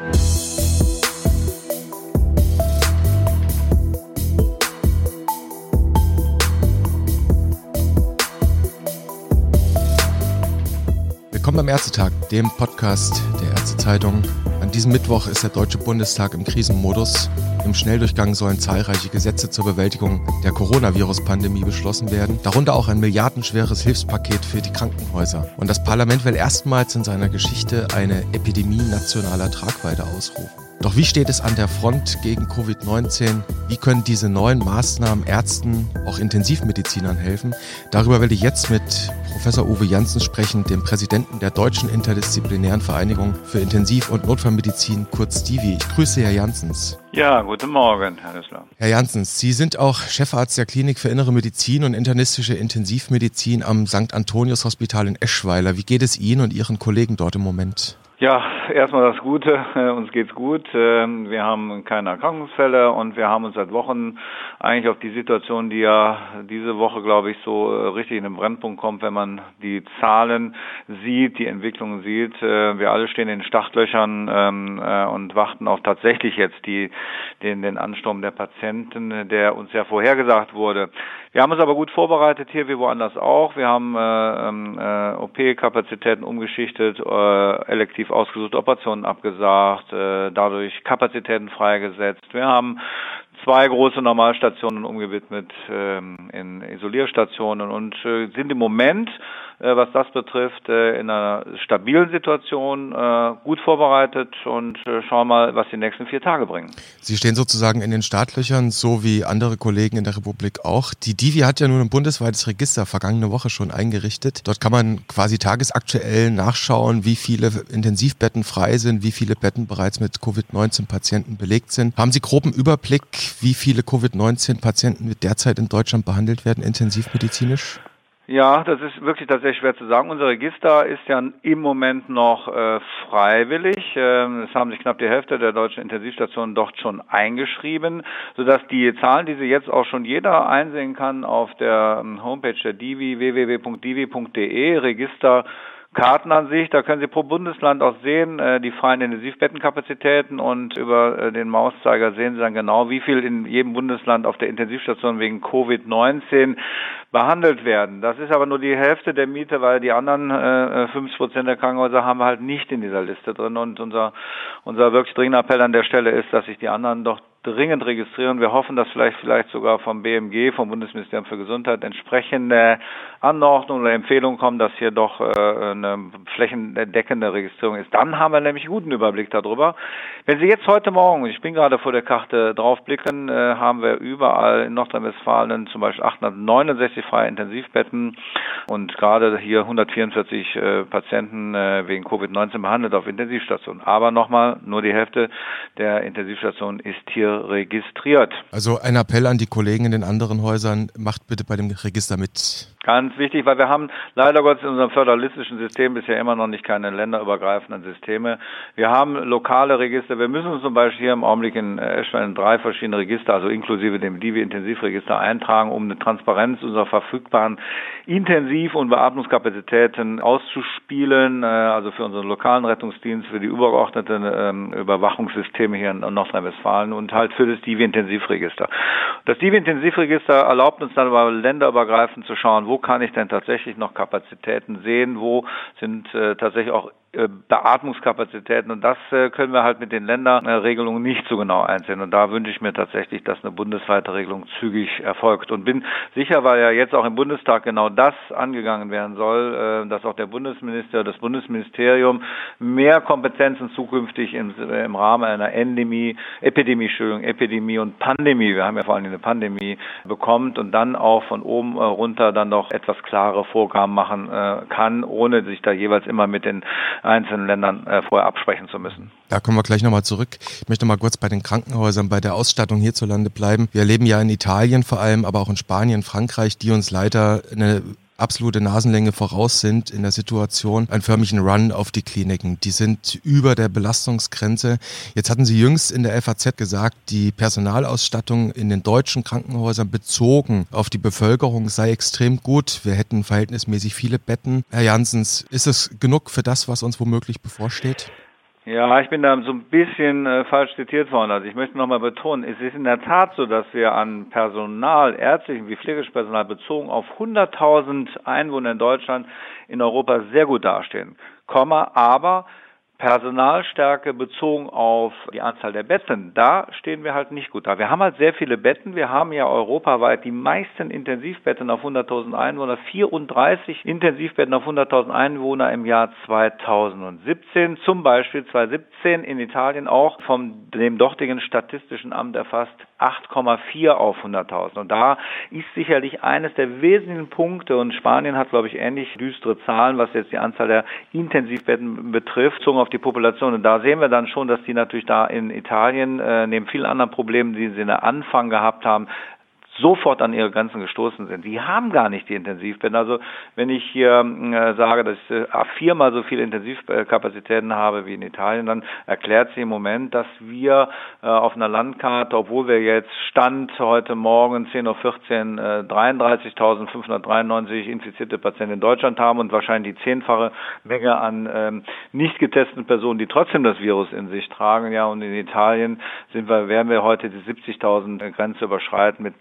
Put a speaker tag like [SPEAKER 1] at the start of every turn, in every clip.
[SPEAKER 1] Willkommen beim Ärztetag, dem Podcast der Ärztezeitung. An diesem Mittwoch ist der Deutsche Bundestag im Krisenmodus. Im Schnelldurchgang sollen zahlreiche Gesetze zur Bewältigung der Coronavirus-Pandemie beschlossen werden, darunter auch ein milliardenschweres Hilfspaket für die Krankenhäuser. Und das Parlament will erstmals in seiner Geschichte eine Epidemie nationaler Tragweite ausrufen. Doch wie steht es an der Front gegen Covid-19? Wie können diese neuen Maßnahmen Ärzten, auch Intensivmedizinern helfen? Darüber will ich jetzt mit Professor Uwe Janssen sprechen, dem Präsidenten der Deutschen Interdisziplinären Vereinigung für Intensiv- und Notfallmedizin, kurz Divi. Ich grüße Herr Janssens.
[SPEAKER 2] Ja, guten Morgen, Herr Nüssler.
[SPEAKER 1] Herr Janssens, Sie sind auch Chefarzt der Klinik für Innere Medizin und internistische Intensivmedizin am St. Antonius Hospital in Eschweiler. Wie geht es Ihnen und Ihren Kollegen dort im Moment?
[SPEAKER 2] Ja, erstmal das Gute. Uns geht's gut. Ähm, wir haben keine Erkrankungsfälle und wir haben uns seit Wochen eigentlich auf die Situation, die ja diese Woche, glaube ich, so äh, richtig in den Brennpunkt kommt, wenn man die Zahlen sieht, die Entwicklungen sieht. Äh, wir alle stehen in Startlöchern ähm, äh, und warten auch tatsächlich jetzt die, den, den Ansturm der Patienten, der uns ja vorhergesagt wurde. Wir haben uns aber gut vorbereitet hier, wie woanders auch. Wir haben äh, ähm, äh, OP-Kapazitäten umgeschichtet, äh, elektiv ausgesuchte Operationen abgesagt, äh, dadurch Kapazitäten freigesetzt. Wir haben zwei große Normalstationen umgewidmet ähm, in Isolierstationen und äh, sind im Moment was das betrifft, äh, in einer stabilen Situation, äh, gut vorbereitet und schauen mal, was die nächsten vier Tage bringen.
[SPEAKER 1] Sie stehen sozusagen in den Startlöchern, so wie andere Kollegen in der Republik auch. Die Divi hat ja nun ein bundesweites Register vergangene Woche schon eingerichtet. Dort kann man quasi tagesaktuell nachschauen, wie viele Intensivbetten frei sind, wie viele Betten bereits mit Covid-19-Patienten belegt sind. Haben Sie groben Überblick, wie viele Covid-19-Patienten derzeit in Deutschland behandelt werden, intensivmedizinisch?
[SPEAKER 2] Ja, das ist wirklich tatsächlich schwer zu sagen. Unser Register ist ja im Moment noch äh, freiwillig. Ähm, es haben sich knapp die Hälfte der deutschen Intensivstationen dort schon eingeschrieben, sodass die Zahlen, die Sie jetzt auch schon jeder einsehen kann auf der ähm, Homepage der Divi, www.divi.de, Register Kartenansicht. Da können Sie pro Bundesland auch sehen, äh, die freien Intensivbettenkapazitäten und über äh, den Mauszeiger sehen Sie dann genau, wie viel in jedem Bundesland auf der Intensivstation wegen Covid-19 behandelt werden. Das ist aber nur die Hälfte der Miete, weil die anderen äh, 50 Prozent der Krankenhäuser haben wir halt nicht in dieser Liste drin. Und unser, unser wirklich dringender Appell an der Stelle ist, dass sich die anderen doch dringend registrieren. Wir hoffen, dass vielleicht vielleicht sogar vom BMG, vom Bundesministerium für Gesundheit, entsprechende Anordnungen oder Empfehlungen kommen, dass hier doch äh, eine flächendeckende Registrierung ist. Dann haben wir nämlich einen guten Überblick darüber. Wenn Sie jetzt heute Morgen, ich bin gerade vor der Karte draufblicken, äh, haben wir überall in Nordrhein-Westfalen zum Beispiel 869 freie Intensivbetten und gerade hier 144 äh, Patienten wegen Covid-19 behandelt auf Intensivstationen. Aber nochmal, nur die Hälfte der Intensivstationen ist hier registriert.
[SPEAKER 1] Also ein Appell an die Kollegen in den anderen Häusern, macht bitte bei dem Register mit.
[SPEAKER 2] Ganz wichtig, weil wir haben leider Gottes in unserem föderalistischen System bisher immer noch nicht keine länderübergreifenden Systeme. Wir haben lokale Register. Wir müssen uns zum Beispiel hier im Augenblick in Eschweiler drei verschiedene Register, also inklusive dem Divi-Intensivregister eintragen, um eine Transparenz unserer verfügbaren Intensiv- und Beatmungskapazitäten auszuspielen, äh, also für unseren lokalen Rettungsdienst, für die übergeordneten ähm, Überwachungssysteme hier in Nordrhein-Westfalen und halt für das Divi-Intensivregister. Das Divi-Intensivregister erlaubt uns dann aber länderübergreifend zu schauen, wo kann ich denn tatsächlich noch Kapazitäten sehen, wo sind äh, tatsächlich auch Beatmungskapazitäten. Und das äh, können wir halt mit den Länderregelungen nicht so genau einsehen. Und da wünsche ich mir tatsächlich, dass eine bundesweite Regelung zügig erfolgt. Und bin sicher, weil ja jetzt auch im Bundestag genau das angegangen werden soll, äh, dass auch der Bundesminister, das Bundesministerium mehr Kompetenzen zukünftig im, im Rahmen einer Endemie, Epidemie, Entschuldigung, Epidemie und Pandemie, wir haben ja vor allem eine Pandemie, bekommt und dann auch von oben runter dann noch etwas klare Vorgaben machen kann, ohne sich da jeweils immer mit den einzelnen Ländern äh, vorher absprechen zu müssen.
[SPEAKER 1] Da kommen wir gleich nochmal zurück. Ich möchte mal kurz bei den Krankenhäusern, bei der Ausstattung hierzulande bleiben. Wir erleben ja in Italien vor allem, aber auch in Spanien, Frankreich, die uns leider eine absolute Nasenlänge voraus sind in der Situation, einen förmlichen Run auf die Kliniken. Die sind über der Belastungsgrenze. Jetzt hatten Sie jüngst in der FAZ gesagt, die Personalausstattung in den deutschen Krankenhäusern bezogen auf die Bevölkerung sei extrem gut. Wir hätten verhältnismäßig viele Betten. Herr Janssens, ist es genug für das, was uns womöglich bevorsteht?
[SPEAKER 2] Ja, ich bin da so ein bisschen äh, falsch zitiert worden. Also ich möchte nochmal betonen, es ist in der Tat so, dass wir an Personal, ärztlichen wie pflegerischen Personal bezogen auf 100.000 Einwohner in Deutschland in Europa sehr gut dastehen. Komma, aber Personalstärke bezogen auf die Anzahl der Betten, da stehen wir halt nicht gut da. Wir haben halt sehr viele Betten. Wir haben ja europaweit die meisten Intensivbetten auf 100.000 Einwohner, 34 Intensivbetten auf 100.000 Einwohner im Jahr 2017. Zum Beispiel 2017 in Italien auch vom dem dortigen Statistischen Amt erfasst 8,4 auf 100.000. Und da ist sicherlich eines der wesentlichen Punkte, und Spanien hat, glaube ich, ähnlich düstere Zahlen, was jetzt die Anzahl der Intensivbetten betrifft, bezogen auf die Population. Und da sehen wir dann schon, dass die natürlich da in Italien, äh, neben vielen anderen Problemen, die sie in der Anfang gehabt haben, sofort an ihre Grenzen gestoßen sind. Die haben gar nicht die Intensivbetten. Also wenn ich hier äh, sage, dass ich äh, viermal so viele Intensivkapazitäten habe wie in Italien, dann erklärt sie im Moment, dass wir äh, auf einer Landkarte, obwohl wir jetzt Stand heute Morgen 10.14 Uhr äh, 33.593 infizierte Patienten in Deutschland haben und wahrscheinlich die zehnfache Menge an ähm, nicht getesteten Personen, die trotzdem das Virus in sich tragen. Ja, und in Italien sind wir, werden wir heute die 70.000 Grenze überschreiten mit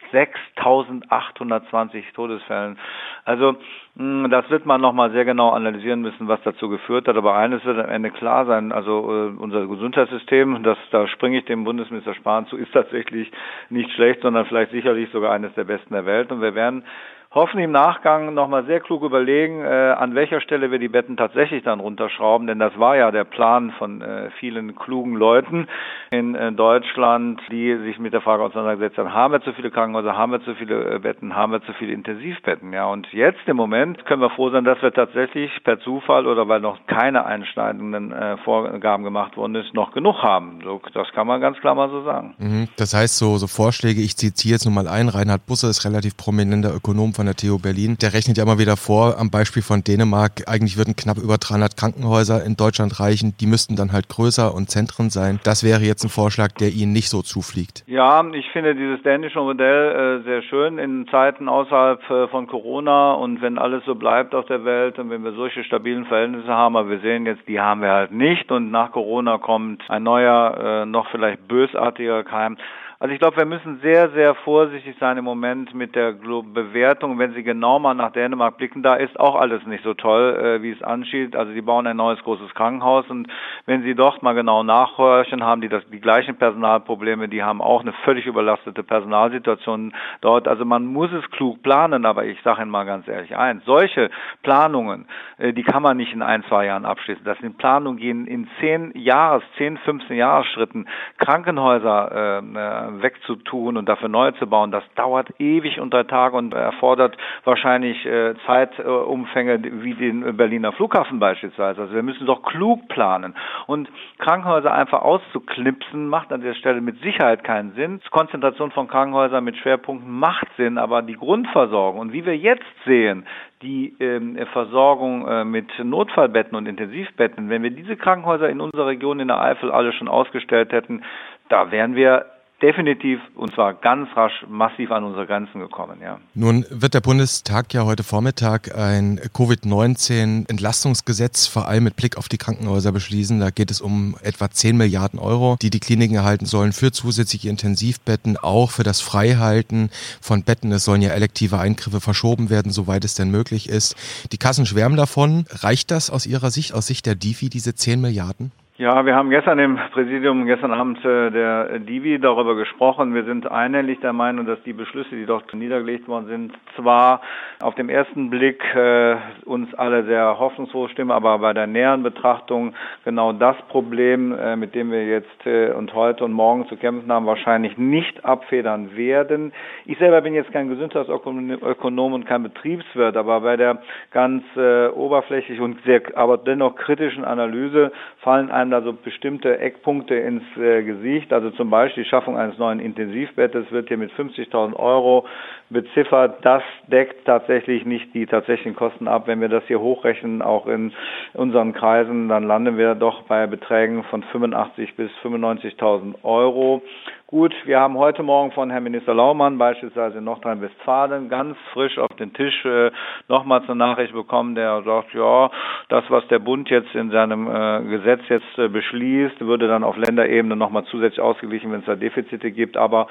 [SPEAKER 2] 6.820 Todesfällen. Also hm, das wird man nochmal sehr genau analysieren müssen, was dazu geführt hat. Aber eines wird am Ende klar sein, also äh, unser Gesundheitssystem, das, da springe ich dem Bundesminister Spahn zu, ist tatsächlich nicht schlecht, sondern vielleicht sicherlich sogar eines der besten der Welt. Und wir werden hoffen im Nachgang nochmal sehr klug überlegen, äh, an welcher Stelle wir die Betten tatsächlich dann runterschrauben, denn das war ja der Plan von äh, vielen klugen Leuten in äh, Deutschland, die sich mit der Frage auseinandergesetzt haben, haben wir zu viele Krankenhäuser, haben wir zu viele äh, Betten, haben wir zu viele Intensivbetten, ja, und jetzt im Moment können wir froh sein, dass wir tatsächlich per Zufall oder weil noch keine einschneidenden äh, Vorgaben gemacht worden ist, noch genug haben. So, das kann man ganz klar mal so sagen.
[SPEAKER 1] Mhm. Das heißt, so, so Vorschläge, ich ziehe jetzt nur mal ein, Reinhard Busse ist relativ prominenter Ökonom von der TU Berlin, der rechnet ja immer wieder vor, am Beispiel von Dänemark, eigentlich würden knapp über 300 Krankenhäuser in Deutschland reichen, die müssten dann halt größer und Zentren sein. Das wäre jetzt ein Vorschlag, der Ihnen nicht so zufliegt.
[SPEAKER 2] Ja, ich finde dieses dänische Modell äh, sehr schön in Zeiten außerhalb äh, von Corona und wenn alles so bleibt auf der Welt und wenn wir solche stabilen Verhältnisse haben, aber wir sehen jetzt, die haben wir halt nicht und nach Corona kommt ein neuer, äh, noch vielleicht bösartiger Keim. Also ich glaube, wir müssen sehr, sehr vorsichtig sein im Moment mit der Bewertung. Wenn Sie genau mal nach Dänemark blicken, da ist auch alles nicht so toll, äh, wie es anschied. Also die bauen ein neues großes Krankenhaus und wenn Sie dort mal genau nachhorchen, haben die das, die gleichen Personalprobleme, die haben auch eine völlig überlastete Personalsituation dort. Also man muss es klug planen, aber ich sage Ihnen mal ganz ehrlich eins, solche Planungen, äh, die kann man nicht in ein, zwei Jahren abschließen. Das sind Planungen, die in zehn Jahres, zehn, 15 Jahresschritten Krankenhäuser äh, wegzutun und dafür neu zu bauen, das dauert ewig unter Tage und erfordert wahrscheinlich äh, Zeitumfänge wie den Berliner Flughafen beispielsweise. Also wir müssen doch klug planen. Und Krankenhäuser einfach auszuknipsen, macht an der Stelle mit Sicherheit keinen Sinn. Konzentration von Krankenhäusern mit Schwerpunkten macht Sinn, aber die Grundversorgung und wie wir jetzt sehen, die ähm, Versorgung äh, mit Notfallbetten und Intensivbetten, wenn wir diese Krankenhäuser in unserer Region in der Eifel alle schon ausgestellt hätten, da wären wir definitiv und zwar ganz rasch massiv an unsere Grenzen gekommen, ja.
[SPEAKER 1] Nun wird der Bundestag ja heute Vormittag ein Covid-19-Entlastungsgesetz vor allem mit Blick auf die Krankenhäuser beschließen. Da geht es um etwa 10 Milliarden Euro, die die Kliniken erhalten sollen für zusätzliche Intensivbetten, auch für das Freihalten von Betten. Es sollen ja elektive Eingriffe verschoben werden, soweit es denn möglich ist. Die Kassen schwärmen davon. Reicht das aus Ihrer Sicht, aus Sicht der DIFI, diese 10 Milliarden?
[SPEAKER 2] Ja, wir haben gestern im Präsidium, gestern Abend äh, der Divi darüber gesprochen. Wir sind einhellig der Meinung, dass die Beschlüsse, die dort niedergelegt worden sind, zwar auf dem ersten Blick äh, uns alle sehr hoffnungsfroh stimmen, aber bei der näheren Betrachtung genau das Problem, äh, mit dem wir jetzt äh, und heute und morgen zu kämpfen haben, wahrscheinlich nicht abfedern werden. Ich selber bin jetzt kein Gesundheitsökonom und kein Betriebswirt, aber bei der ganz äh, oberflächlich und sehr, aber dennoch kritischen Analyse fallen einem da so bestimmte Eckpunkte ins äh, Gesicht. Also zum Beispiel die Schaffung eines neuen Intensivbettes wird hier mit 50.000 Euro beziffert. Das deckt tatsächlich nicht die tatsächlichen Kosten ab. Wenn wir das hier hochrechnen, auch in unseren Kreisen, dann landen wir doch bei Beträgen von 85 bis 95.000 Euro. Gut, wir haben heute Morgen von Herrn Minister Laumann beispielsweise in Nordrhein-Westfalen ganz frisch auf den Tisch äh, nochmals eine Nachricht bekommen, der sagt, ja, das, was der Bund jetzt in seinem äh, Gesetz jetzt äh, beschließt, würde dann auf Länderebene nochmal zusätzlich ausgeglichen, wenn es da Defizite gibt. Aber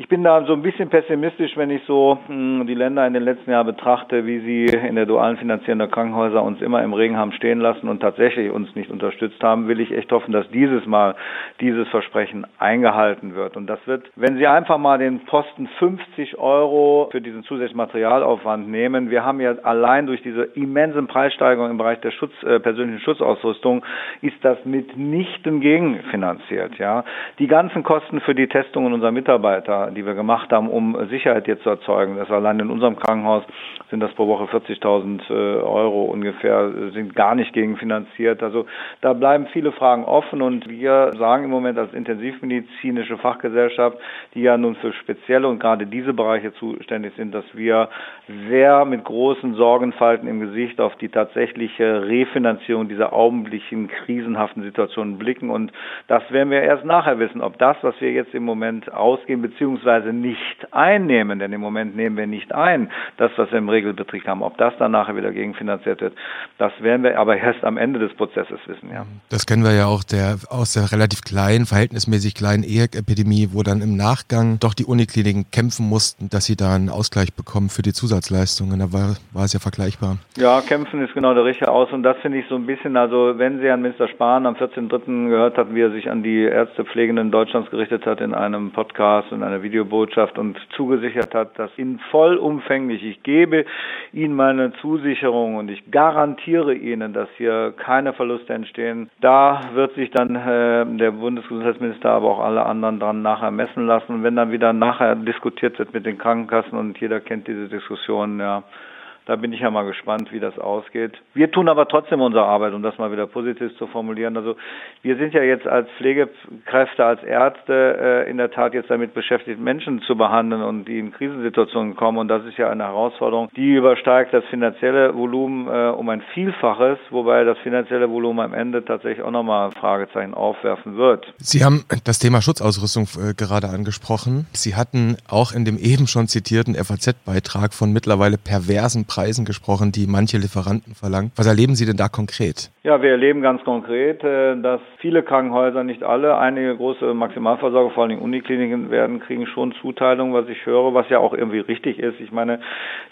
[SPEAKER 2] ich bin da so ein bisschen pessimistisch, wenn ich so hm, die Länder in den letzten Jahren betrachte, wie sie in der dualen Finanzierung der Krankenhäuser uns immer im Regen haben stehen lassen und tatsächlich uns nicht unterstützt haben, will ich echt hoffen, dass dieses Mal dieses Versprechen eingehalten wird. Und das wird, wenn Sie einfach mal den Posten 50 Euro für diesen zusätzlichen Materialaufwand nehmen, wir haben ja allein durch diese immensen Preissteigerungen im Bereich der Schutz, äh, persönlichen Schutzausrüstung, ist das mitnichten gegenfinanziert. Ja, die ganzen Kosten für die Testungen unserer Mitarbeiter die wir gemacht haben, um Sicherheit jetzt zu erzeugen. Das allein in unserem Krankenhaus sind das pro Woche 40.000 äh, Euro ungefähr, sind gar nicht gegenfinanziert. Also da bleiben viele Fragen offen und wir sagen im Moment als intensivmedizinische Fachgesellschaft, die ja nun für spezielle und gerade diese Bereiche zuständig sind, dass wir sehr mit großen Sorgenfalten im Gesicht auf die tatsächliche Refinanzierung dieser augenblicklichen krisenhaften Situationen blicken und das werden wir erst nachher wissen, ob das, was wir jetzt im Moment ausgehen, beziehungsweise beziehungsweise nicht einnehmen, denn im Moment nehmen wir nicht ein, das, was wir im Regelbetrieb haben. Ob das dann nachher wieder gegenfinanziert wird, das werden wir aber erst am Ende des Prozesses wissen, ja.
[SPEAKER 1] Das kennen wir ja auch der, aus der relativ kleinen, verhältnismäßig kleinen EHEC-Epidemie, wo dann im Nachgang doch die Unikliniken kämpfen mussten, dass sie da einen Ausgleich bekommen für die Zusatzleistungen. Da war, war es ja vergleichbar.
[SPEAKER 2] Ja, kämpfen ist genau der richtige Aus und das finde ich so ein bisschen, also wenn Sie an Minister Spahn am 14.3. gehört hat, wie er sich an die Ärztepflegenden Deutschlands gerichtet hat in einem Podcast und einer Videobotschaft und zugesichert hat, dass Ihnen vollumfänglich, ich gebe Ihnen meine Zusicherung und ich garantiere Ihnen, dass hier keine Verluste entstehen. Da wird sich dann äh, der Bundesgesundheitsminister, aber auch alle anderen dran nachher messen lassen. Und wenn dann wieder nachher diskutiert wird mit den Krankenkassen und jeder kennt diese Diskussion, ja, da bin ich ja mal gespannt, wie das ausgeht. Wir tun aber trotzdem unsere Arbeit, um das mal wieder positiv zu formulieren. Also wir sind ja jetzt als Pflegekräfte, als Ärzte äh, in der Tat jetzt damit beschäftigt, Menschen zu behandeln und die in Krisensituationen kommen. Und das ist ja eine Herausforderung, die übersteigt das finanzielle Volumen äh, um ein Vielfaches, wobei das finanzielle Volumen am Ende tatsächlich auch nochmal Fragezeichen aufwerfen wird.
[SPEAKER 1] Sie haben das Thema Schutzausrüstung äh, gerade angesprochen. Sie hatten auch in dem eben schon zitierten FAZ-Beitrag von mittlerweile perversen Preisen Preisen gesprochen, die manche Lieferanten verlangen. Was erleben Sie denn da konkret?
[SPEAKER 2] Ja, wir erleben ganz konkret, äh, dass viele Krankenhäuser, nicht alle, einige große Maximalversorger, vor allem Unikliniken werden, kriegen schon Zuteilungen, was ich höre, was ja auch irgendwie richtig ist. Ich meine,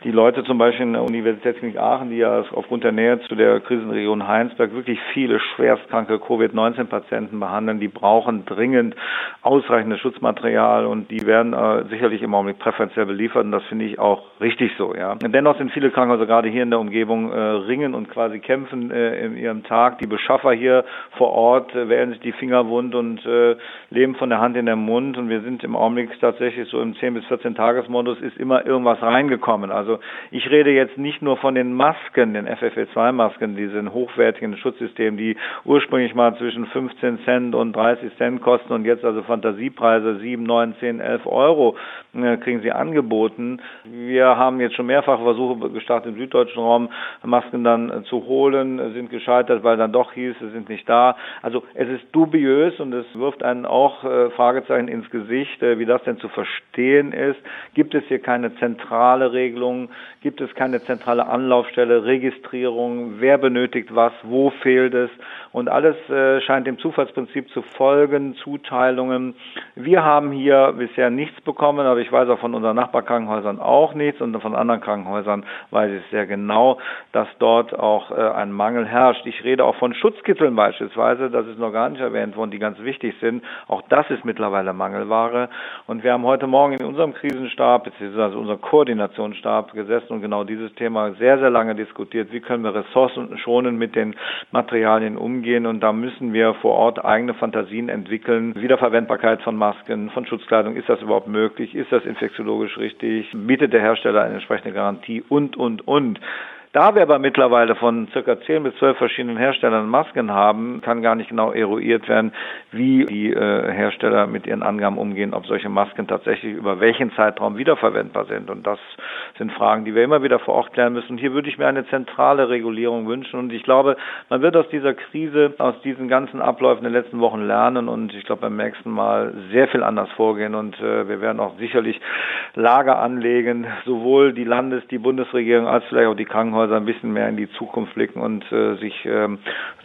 [SPEAKER 2] die Leute zum Beispiel in der Universitätsklinik Aachen, die ja aufgrund der Nähe zu der Krisenregion Heinsberg wirklich viele schwerstkranke Covid-19-Patienten behandeln, die brauchen dringend ausreichendes Schutzmaterial und die werden äh, sicherlich im Augenblick präferenziell beliefert und das finde ich auch richtig so. Ja. Dennoch sind viele Krankenhäuser gerade hier in der Umgebung äh, ringen und quasi kämpfen äh, in ihrem Tag. Die Beschaffer hier vor Ort äh, werden sich die Finger wund und äh, leben von der Hand in den Mund. Und wir sind im Augenblick tatsächlich so im 10 bis 14 Tagesmodus ist immer irgendwas reingekommen. Also ich rede jetzt nicht nur von den Masken, den FFP2-Masken, diesen hochwertigen Schutzsystemen, die ursprünglich mal zwischen 15 Cent und 30 Cent kosten und jetzt also Fantasiepreise 7, 9, 10, 11 Euro äh, kriegen sie angeboten. Wir haben jetzt schon mehrfach Versuche gestartet im süddeutschen Raum, Masken dann äh, zu holen, äh, sind gescheitert, weil dann doch hieß, sie sind nicht da. Also es ist dubiös und es wirft einen auch äh, Fragezeichen ins Gesicht, wie das denn zu verstehen ist. Gibt es hier keine zentrale Regelung? Gibt es keine zentrale Anlaufstelle, Registrierung? Wer benötigt was? Wo fehlt es? Und alles scheint dem Zufallsprinzip zu folgen, Zuteilungen. Wir haben hier bisher nichts bekommen, aber ich weiß auch von unseren Nachbarkrankenhäusern auch nichts und von anderen Krankenhäusern weiß ich sehr genau, dass dort auch äh, ein Mangel herrscht. Ich rede auch von Schutzkitteln beispielsweise, das ist noch gar nicht erwähnt worden, die ganz wichtig sind. Auch das ist mittlerweile Mangelware. Und wir haben heute Morgen in unserem Krisenstab, beziehungsweise unserem Koordinationsstab gesessen und genau dieses Thema sehr, sehr lange diskutiert. Wie können wir Ressourcen schonen mit den Materialien umgehen? Und da müssen wir vor Ort eigene Fantasien entwickeln. Wiederverwendbarkeit von Masken, von Schutzkleidung. Ist das überhaupt möglich? Ist das infektiologisch richtig? Bietet der Hersteller eine entsprechende Garantie? Und, und, und. Da wir aber mittlerweile von circa 10 bis 12 verschiedenen Herstellern Masken haben, kann gar nicht genau eruiert werden, wie die äh, Hersteller mit ihren Angaben umgehen, ob solche Masken tatsächlich über welchen Zeitraum wiederverwendbar sind. Und das sind Fragen, die wir immer wieder vor Ort klären müssen. Und hier würde ich mir eine zentrale Regulierung wünschen. Und ich glaube, man wird aus dieser Krise, aus diesen ganzen Abläufen den letzten Wochen lernen und ich glaube beim nächsten Mal sehr viel anders vorgehen. Und äh, wir werden auch sicherlich Lager anlegen, sowohl die Landes-, die Bundesregierung als vielleicht auch die Krankenhäuser ein bisschen mehr in die Zukunft blicken und äh, sich ähm,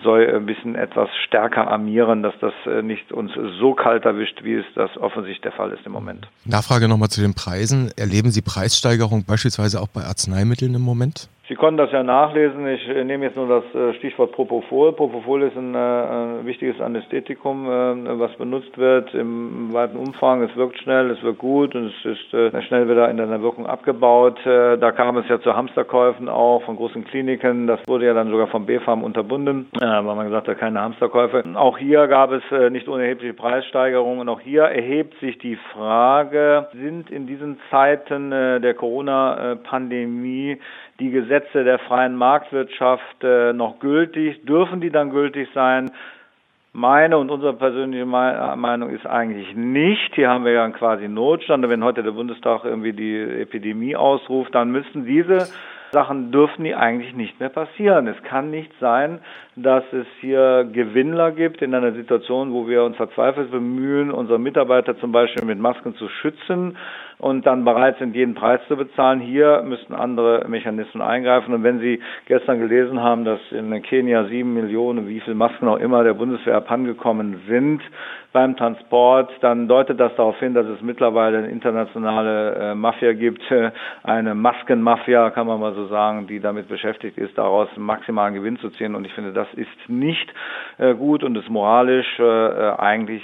[SPEAKER 2] soll ein bisschen etwas stärker armieren, dass das äh, nicht uns so kalt erwischt, wie es das offensichtlich der Fall ist im Moment.
[SPEAKER 1] Nachfrage nochmal zu den Preisen. Erleben Sie Preissteigerung beispielsweise auch bei Arzneimitteln im Moment?
[SPEAKER 2] Sie konnten das ja nachlesen. Ich äh, nehme jetzt nur das äh, Stichwort Propofol. Propofol ist ein, äh, ein wichtiges Anästhetikum, was benutzt wird im weiten Umfang. Es wirkt schnell, es wirkt gut und es ist schnell wieder in seiner Wirkung abgebaut. Da kam es ja zu Hamsterkäufen auch von großen Kliniken. Das wurde ja dann sogar vom BfArM unterbunden, weil man gesagt hat, keine Hamsterkäufe. Auch hier gab es nicht unerhebliche Preissteigerungen. Auch hier erhebt sich die Frage, sind in diesen Zeiten der Corona-Pandemie die Gesetze der freien Marktwirtschaft äh, noch gültig? Dürfen die dann gültig sein? Meine und unsere persönliche Meinung ist eigentlich nicht. Hier haben wir ja quasi Notstand. Wenn heute der Bundestag irgendwie die Epidemie ausruft, dann müssen diese Sachen dürfen die eigentlich nicht mehr passieren. Es kann nicht sein, dass es hier Gewinnler gibt in einer Situation, wo wir uns verzweifelt bemühen, unsere Mitarbeiter zum Beispiel mit Masken zu schützen und dann bereit sind, jeden Preis zu bezahlen. Hier müssten andere Mechanismen eingreifen. Und wenn Sie gestern gelesen haben, dass in Kenia sieben Millionen, wie viele Masken auch immer der Bundeswehr abhandengekommen sind, beim Transport, dann deutet das darauf hin, dass es mittlerweile eine internationale äh, Mafia gibt, eine Maskenmafia, kann man mal so sagen, die damit beschäftigt ist, daraus maximalen Gewinn zu ziehen. Und ich finde, das ist nicht äh, gut und ist moralisch äh, eigentlich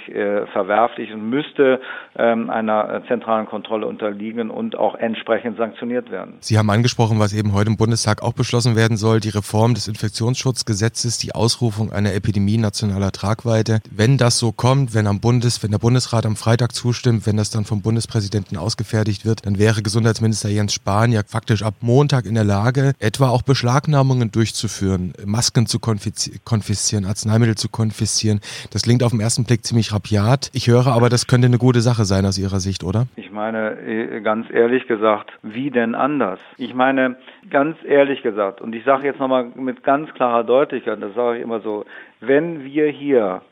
[SPEAKER 2] verwerflich und müsste ähm, einer zentralen Kontrolle unterliegen und auch entsprechend sanktioniert werden.
[SPEAKER 1] Sie haben angesprochen, was eben heute im Bundestag auch beschlossen werden soll, die Reform des Infektionsschutzgesetzes, die Ausrufung einer Epidemie nationaler Tragweite. Wenn das so kommt, wenn am Bundes, wenn der Bundesrat am Freitag zustimmt, wenn das dann vom Bundespräsidenten ausgefertigt wird, dann wäre Gesundheitsminister Jens Spahn ja faktisch ab Montag in der Lage, etwa auch Beschlagnahmungen durchzuführen, Masken zu konfiszieren, Arzneimittel zu konfiszieren. Das klingt auf den ersten Blick ziemlich rabiat. Ich höre aber, das könnte eine gute Sache sein aus Ihrer Sicht, oder?
[SPEAKER 2] Ich meine, äh, ganz ehrlich gesagt, wie denn anders? Ich meine, ganz ehrlich gesagt, und ich sage jetzt nochmal mit ganz klarer Deutlichkeit, das sage ich immer so, wenn wir hier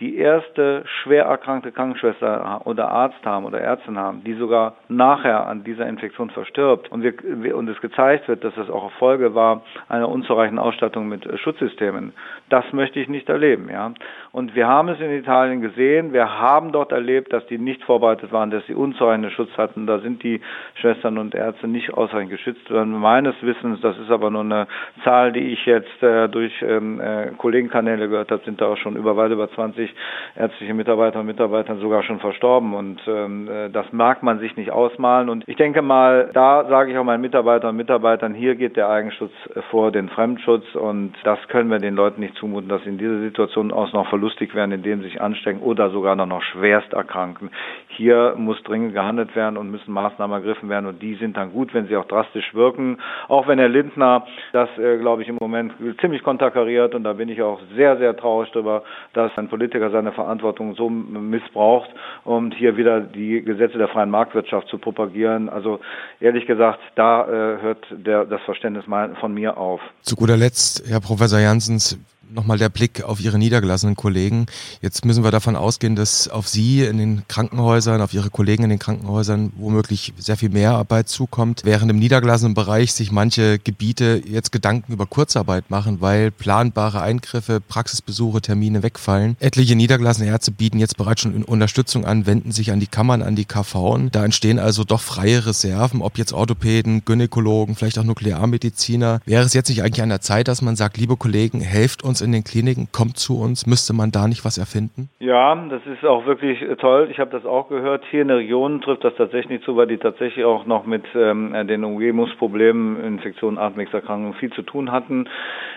[SPEAKER 2] die erste schwer erkrankte Krankenschwester oder Arzt haben oder Ärztin haben, die sogar nachher an dieser Infektion verstirbt und, wir, und es gezeigt wird, dass das auch Erfolge war einer unzureichenden Ausstattung mit Schutzsystemen, das möchte ich nicht erleben. Ja? Und wir haben es in Italien gesehen, wir haben dort erlebt, dass die nicht vorbereitet waren, dass sie unzureichenden Schutz hatten. Da sind die Schwestern und Ärzte nicht ausreichend geschützt worden. Meines Wissens, das ist aber nur eine Zahl, die ich jetzt äh, durch ähm, äh, Kollegenkanäle gehört habe, sind da auch schon über weit über 20 ärztliche Mitarbeiter und Mitarbeiter sogar schon verstorben. Und ähm, äh, das mag man sich nicht ausmalen. Und ich denke mal, da sage ich auch meinen Mitarbeitern und Mitarbeitern, hier geht der Eigenschutz vor den Fremdschutz. Und das können wir den Leuten nicht zumuten, dass in dieser Situation aus noch verlustig werden, indem sie sich anstecken oder sogar noch schwerst erkranken. Hier muss dringend gehandelt werden und müssen Maßnahmen ergriffen werden. Und die sind dann gut, wenn sie auch drastisch wirken. Auch wenn Herr Lindner das, äh, glaube ich, im Moment ziemlich konterkariert. Und da bin ich auch sehr, sehr traurig darüber, dass ein Politiker Politiker seine Verantwortung so missbraucht, um hier wieder die Gesetze der freien Marktwirtschaft zu propagieren. Also ehrlich gesagt, da äh, hört der, das Verständnis von mir auf.
[SPEAKER 1] Zu guter Letzt, Herr Professor Janssens, nochmal der Blick auf Ihre niedergelassenen Kollegen. Jetzt müssen wir davon ausgehen, dass auf Sie in den Krankenhäusern, auf Ihre Kollegen in den Krankenhäusern womöglich sehr viel mehr Arbeit zukommt, während im niedergelassenen Bereich sich manche Gebiete jetzt Gedanken über Kurzarbeit machen, weil planbare Eingriffe, Praxisbesuche, Termine wegfallen. Etliche niedergelassene Ärzte bieten jetzt bereits schon Unterstützung an, wenden sich an die Kammern, an die KV. Da entstehen also doch freie Reserven, ob jetzt Orthopäden, Gynäkologen, vielleicht auch Nuklearmediziner. Wäre es jetzt nicht eigentlich an der Zeit, dass man sagt, liebe Kollegen, helft uns in den Kliniken, kommt zu uns. Müsste man da nicht was erfinden?
[SPEAKER 2] Ja, das ist auch wirklich toll. Ich habe das auch gehört. Hier in der Region trifft das tatsächlich zu, weil die tatsächlich auch noch mit ähm, den Umgebungsproblemen, Infektionen, Atemwegserkrankungen viel zu tun hatten.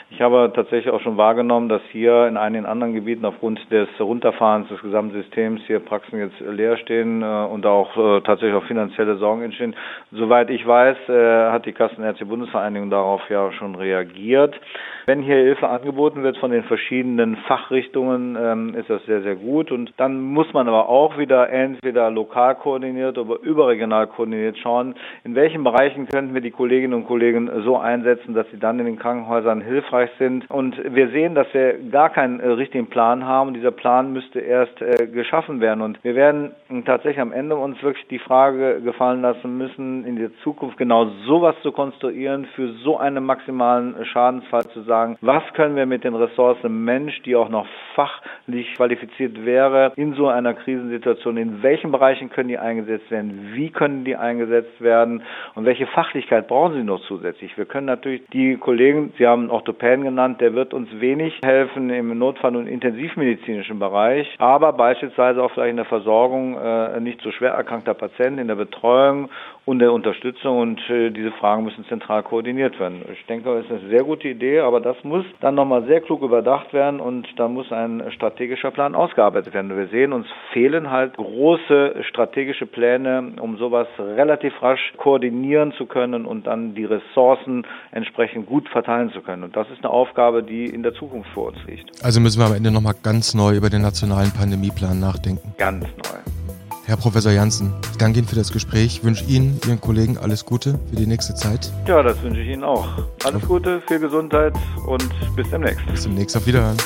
[SPEAKER 2] Ich habe tatsächlich auch schon wahrgenommen, dass hier in einigen anderen Gebieten aufgrund des Runterfahrens des Gesamtsystems hier Praxen jetzt leer stehen äh, und auch äh, tatsächlich auch finanzielle Sorgen entstehen. Soweit ich weiß, äh, hat die Kassenärztliche Bundesvereinigung darauf ja schon reagiert. Wenn hier Hilfe angeboten wird von den verschiedenen Fachrichtungen, ähm, ist das sehr, sehr gut. Und dann muss man aber auch wieder entweder lokal koordiniert oder überregional koordiniert schauen, in welchen Bereichen könnten wir die Kolleginnen und Kollegen so einsetzen, dass sie dann in den Krankenhäusern hilfreich sind. Und wir sehen, dass wir gar keinen äh, richtigen Plan haben. Dieser Plan müsste erst äh, geschaffen werden. Und wir werden tatsächlich am Ende uns wirklich die Frage gefallen lassen müssen, in der Zukunft genau sowas zu konstruieren, für so einen maximalen Schadensfall zu sagen, was können wir mit den Ressourcen Mensch, die auch noch fachlich qualifiziert wäre, in so einer Krisensituation, in welchen Bereichen können die eingesetzt werden, wie können die eingesetzt werden? Und welche Fachlichkeit brauchen sie noch zusätzlich. Wir können natürlich die Kollegen, Sie haben Orthopäden genannt, der wird uns wenig helfen im Notfall- und intensivmedizinischen Bereich, aber beispielsweise auch vielleicht in der Versorgung äh, nicht so schwer erkrankter Patienten, in der Betreuung und der Unterstützung und äh, diese Fragen müssen zentral koordiniert werden. Ich denke, das ist eine sehr gute Idee, aber das muss dann nochmal sehr klug überdacht werden und da muss ein strategischer Plan ausgearbeitet werden. Wir sehen, uns fehlen halt große strategische Pläne, um sowas relativ rasch koordinieren zu können und dann die Ressourcen entsprechend gut verteilen zu können. Und das ist eine Aufgabe, die in der Zukunft vor uns liegt.
[SPEAKER 1] Also müssen wir am Ende nochmal ganz neu über den nationalen Pandemieplan nachdenken.
[SPEAKER 2] Ganz neu.
[SPEAKER 1] Herr Professor Janssen, ich danke Ihnen für das Gespräch, wünsche Ihnen, Ihren Kollegen alles Gute für die nächste Zeit.
[SPEAKER 2] Ja, das wünsche ich Ihnen auch. Alles Gute, viel Gesundheit und bis demnächst.
[SPEAKER 1] Bis demnächst, auf Wiederhören.